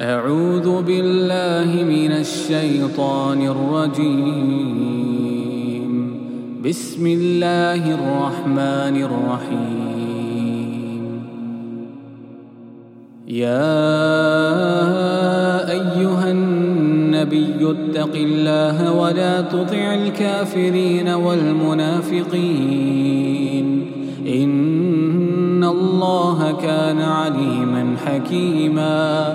أعوذ بالله من الشيطان الرجيم. بسم الله الرحمن الرحيم. يا أيها النبي اتق الله ولا تطع الكافرين والمنافقين. إن الله كان عليما حكيما.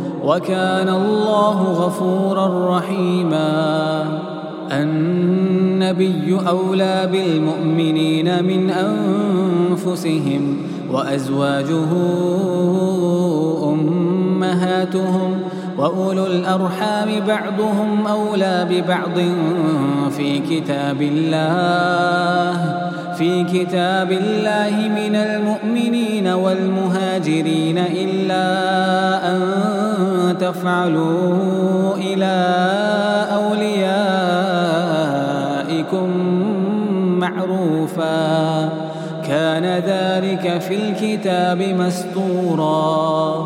وكان الله غفورا رحيما. النبي أولى بالمؤمنين من أنفسهم وأزواجه أمهاتهم وأولو الأرحام بعضهم أولى ببعض في كتاب الله. في كتاب الله من المؤمنين والمهاجرين إلا أن تفعلوا إلى أوليائكم معروفا. كان ذلك في الكتاب مستورا.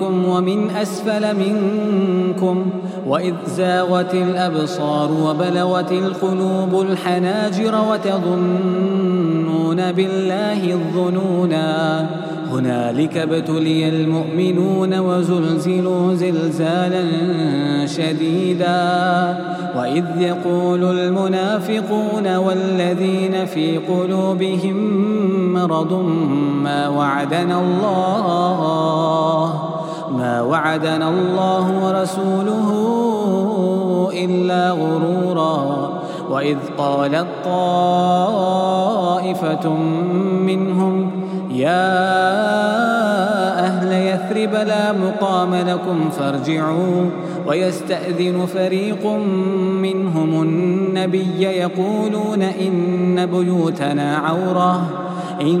فوقكم ومن أسفل منكم وإذ زاغت الأبصار وبلغت القلوب الحناجر وتظنون بالله الظنونا هنالك ابتلي المؤمنون وزلزلوا زلزالا شديدا وإذ يقول المنافقون والذين في قلوبهم مرض ما وعدنا الله ما وعدنا الله ورسوله إلا غرورا. وإذ قالت طائفة منهم يا أهل يثرب لا مقام لكم فارجعوا. ويستأذن فريق منهم النبي يقولون إن بيوتنا عورة إن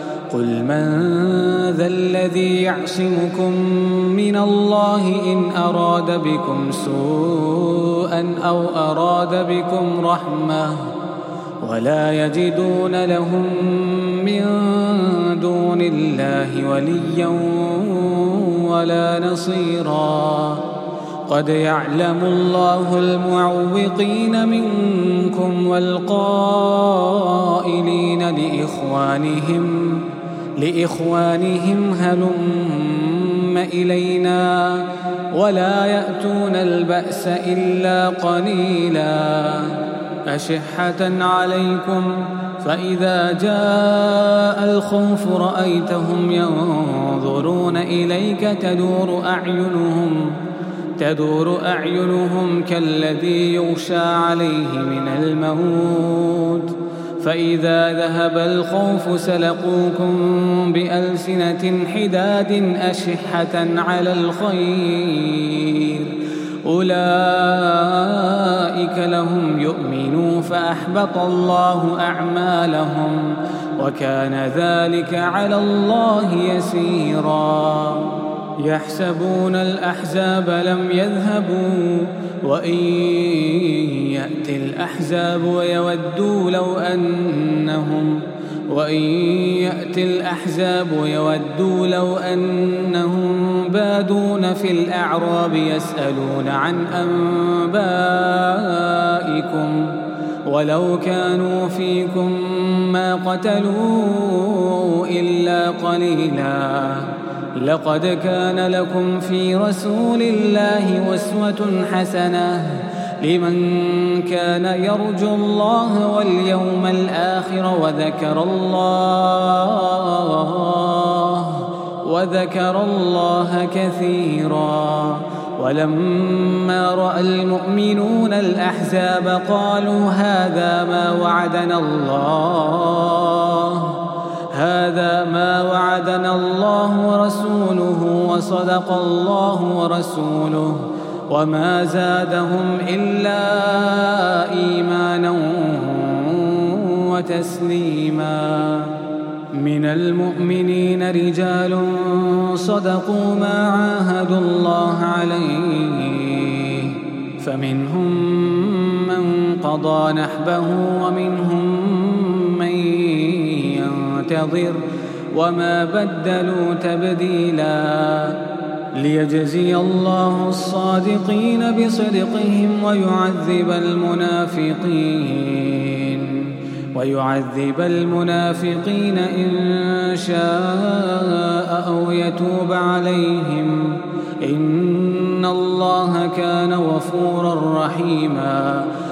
قل من ذا الذي يعصمكم من الله إن أراد بكم سوءا أو أراد بكم رحمة ولا يجدون لهم من دون الله وليا ولا نصيرا قد يعلم الله المعوقين منكم والقائلين لإخوانهم لإخوانهم هلم إلينا ولا يأتون البأس إلا قليلا أشحة عليكم فإذا جاء الخوف رأيتهم ينظرون إليك تدور أعينهم تدور أعينهم كالذي يغشى عليه من الموت فإذا ذهب الخوف سلقوكم بألسنة حداد أشحة على الخير. أولئك لهم يؤمنوا فأحبط الله أعمالهم وكان ذلك على الله يسيرا. يحسبون الأحزاب لم يذهبوا وإن يأتي الأحزاب ويودوا لو أنهم وإن يأتي الأحزاب يودوا لو أنهم بادون في الأعراب يسألون عن أنبائكم ولو كانوا فيكم ما قتلوا إلا قليلاً لقد كان لكم في رسول الله أسوة حسنة. لمن كان يرجو الله واليوم الآخر وذكر الله وذكر الله كثيرا. ولما رأى المؤمنون الأحزاب قالوا هذا ما وعدنا الله. هذا ما وعدنا الله ورسوله وصدق الله ورسوله وما زادهم إلا إيمانا وتسليما. من المؤمنين رجال صدقوا ما عاهدوا الله عليه. فمنهم من قضى نحبه ومنهم من ينتظر وما بدلوا تبديلا ليجزي الله الصادقين بصدقهم ويعذب المنافقين ويعذب المنافقين إن شاء أو يتوب عليهم إن الله كان غفورا رحيما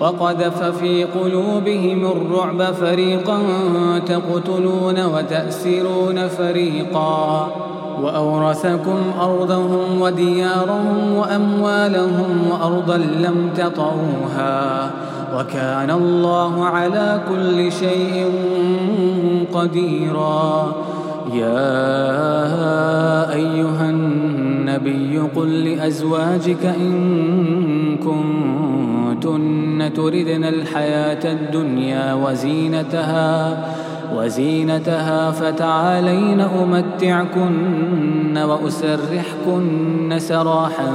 وقذف في قلوبهم الرعب فريقا تقتلون وتأسرون فريقا. وأورثكم أرضهم وديارهم وأموالهم وأرضا لم تطعوها. وكان الله على كل شيء قديرا. يا أيها النبي قل لأزواجك إن كنتن تردن الحياة الدنيا وزينتها وزينتها فتعالين أمتعكن وأسرحكن سراحا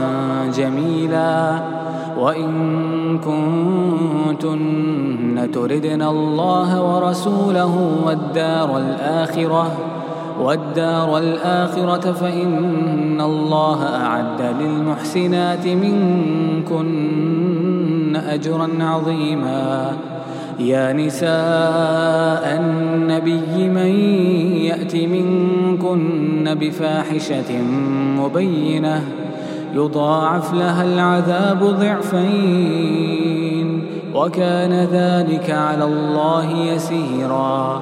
جميلا. وإن كنتن تردن الله ورسوله والدار الآخرة والدار الآخرة فإن الله أعد للمحسنات منكن أجرا عظيما. يا نساء النبي من يأت منكن بفاحشة مبينة يضاعف لها العذاب ضعفين وكان ذلك على الله يسيرا.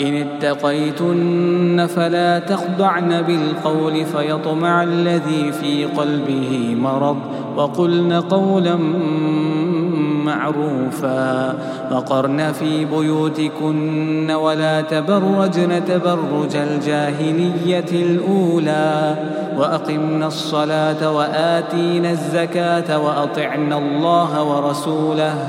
إن اتقيتن فلا تخضعن بالقول فيطمع الذي في قلبه مرض وقلن قولا معروفا وقرن في بيوتكن ولا تبرجن تبرج الجاهلية الأولى وأقمن الصلاة وآتينا الزكاة وأطعن الله ورسوله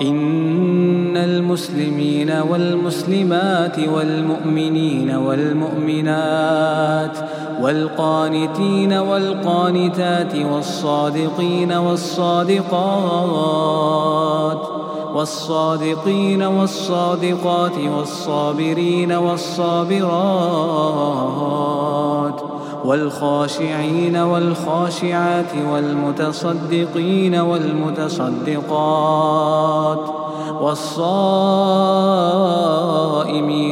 إن المسلمين والمسلمات والمؤمنين والمؤمنات والقانتين والقانتات والصادقين والصادقات والصادقين والصادقات والصابرين والصابرات والخاشعين والخاشعات والمتصدقين والمتصدقات والصائمين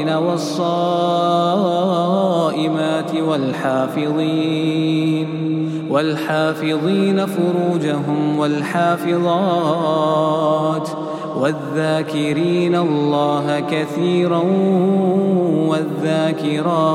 والصائمات والحافظين والحافظين فروجهم والحافظات والذاكرين الله كثيرا والذاكرات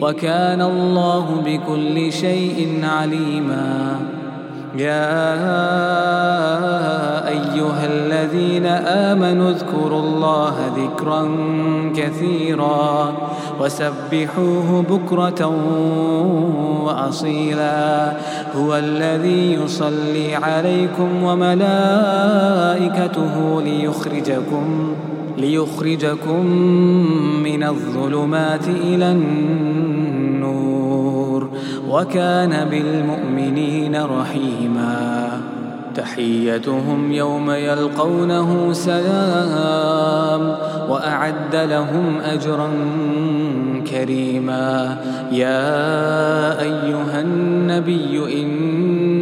وكان الله بكل شيء عليما. يا أيها الذين آمنوا اذكروا الله ذكرا كثيرا وسبحوه بكرة وأصيلا. هو الذي يصلي عليكم وملائكته ليخرجكم ليخرجكم من الظلمات إلى النور وكان بالمؤمنين رحيما. تحيتهم يوم يلقونه سلام وأعد لهم أجرا كريما. يا أيها النبي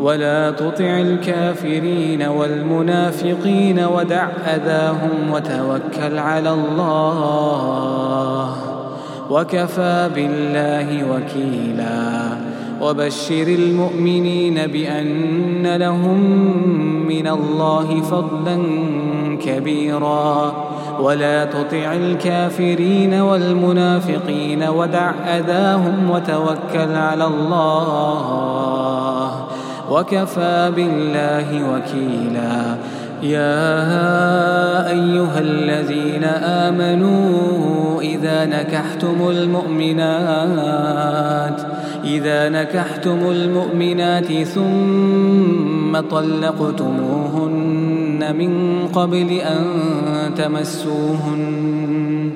ولا تطع الكافرين والمنافقين ودع أذاهم وتوكل على الله وكفى بالله وكيلا وبشر المؤمنين بأن لهم من الله فضلا كبيرا ولا تطع الكافرين والمنافقين ودع أذاهم وتوكل على الله وكفى بالله وكيلا. يا أيها الذين آمنوا إذا نكحتم المؤمنات إذا نكحتم المؤمنات ثم طلقتموهن من قبل أن تمسوهن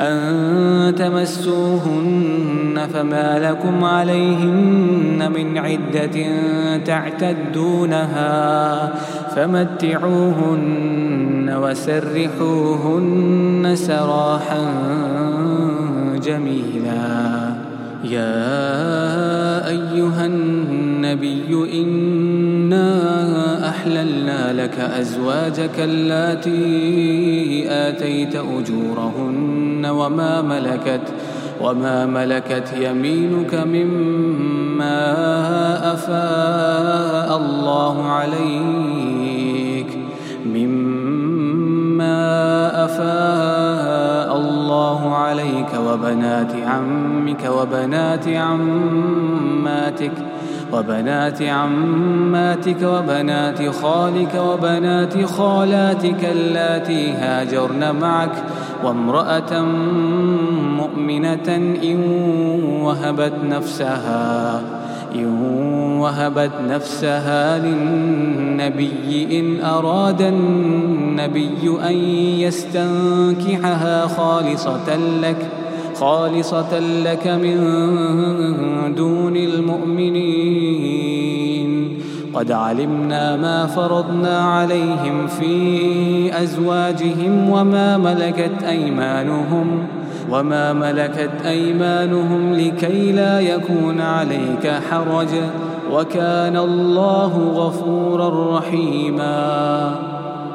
أن تمسوهن فما لكم عليهن من عدة تعتدونها فمتعوهن وسرحوهن سراحا جميلا. يا أيها النبي إنا أحللنا لك أزواجك اللاتي آتيت أجورهن وما ملكت وما ملكت يمينك مما أفاء الله عليك مما أفاء الله عليك وبنات عمك وبنات عماتك وبنات عماتك وبنات خالك وبنات خالاتك اللاتي هاجرن معك وامرأة مؤمنة إن وهبت نفسها إن وهبت نفسها للنبي إن أراد النبي أن يستنكحها خالصة لك ۖ خالصة لك من دون المؤمنين. قد علمنا ما فرضنا عليهم في أزواجهم وما ملكت أيمانهم وما ملكت أيمانهم لكي لا يكون عليك حرج وكان الله غفورا رحيما.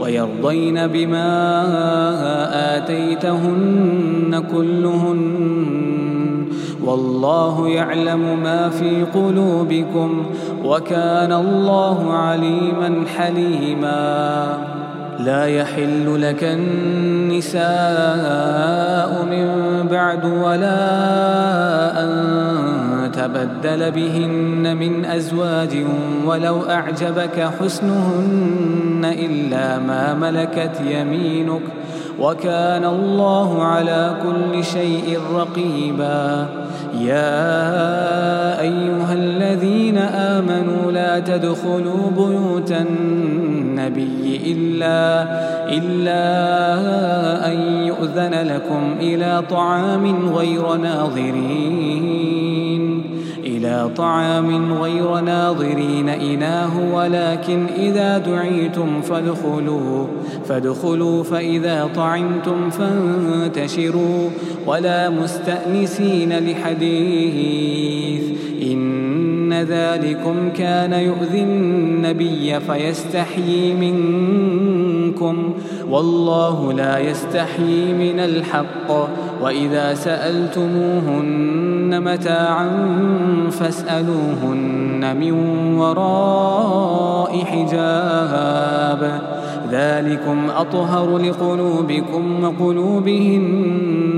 ويرضين بما آتيتهن كلهن. والله يعلم ما في قلوبكم وكان الله عليما حليما. لا يحل لك النساء من بعد ولا أن تبدل بهن من أزواج ولو أعجبك حسنهن إلا ما ملكت يمينك وكان الله على كل شيء رقيبا. يا أيها الذين آمنوا لا تدخلوا بيوت النبي إلا إلا أن يؤذن لكم إلى طعام غير ناظرين. إلى طعام غير ناظرين إناه ولكن إذا دعيتم فادخلوا فادخلوا فإذا طعمتم فانتشروا ولا مستأنسين لحديث. إن ذلكم كان يؤذي النبي فيستحيي منكم والله لا يستحيي من الحق. وإذا سألتموهن متاعا فاسألوهن من وراء حجاب. ذلكم أطهر لقلوبكم وقلوبهن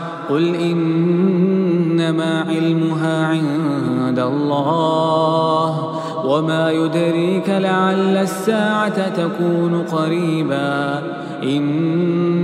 قل إنما علمها عند الله وما يدريك لعل الساعة تكون قريبا إن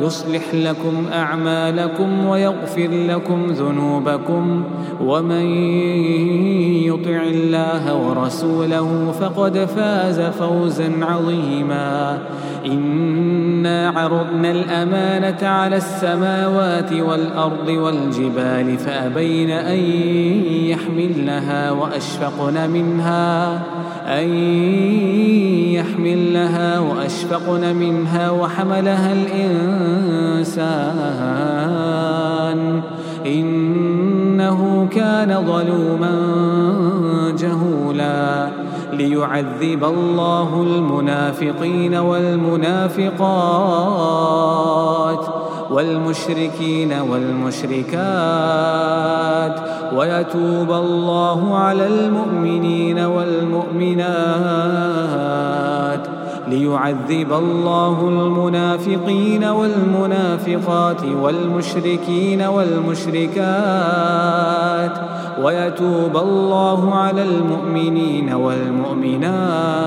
يصلح لكم أعمالكم ويغفر لكم ذنوبكم ومن يطع الله ورسوله فقد فاز فوزا عظيما. إنا عرضنا الأمانة على السماوات والأرض والجبال فأبين أن يحملنها وأشفقن منها. أن يحملنها وأشفقن منها وحملها الإنسان. إنه كان ظلوما جهولا. ليعذب الله المنافقين والمنافقات. والمشركين والمشركات ويتوب الله على المؤمنين والمؤمنات ليعذب الله المنافقين والمنافقات والمشركين والمشركات ويتوب الله على المؤمنين والمؤمنات.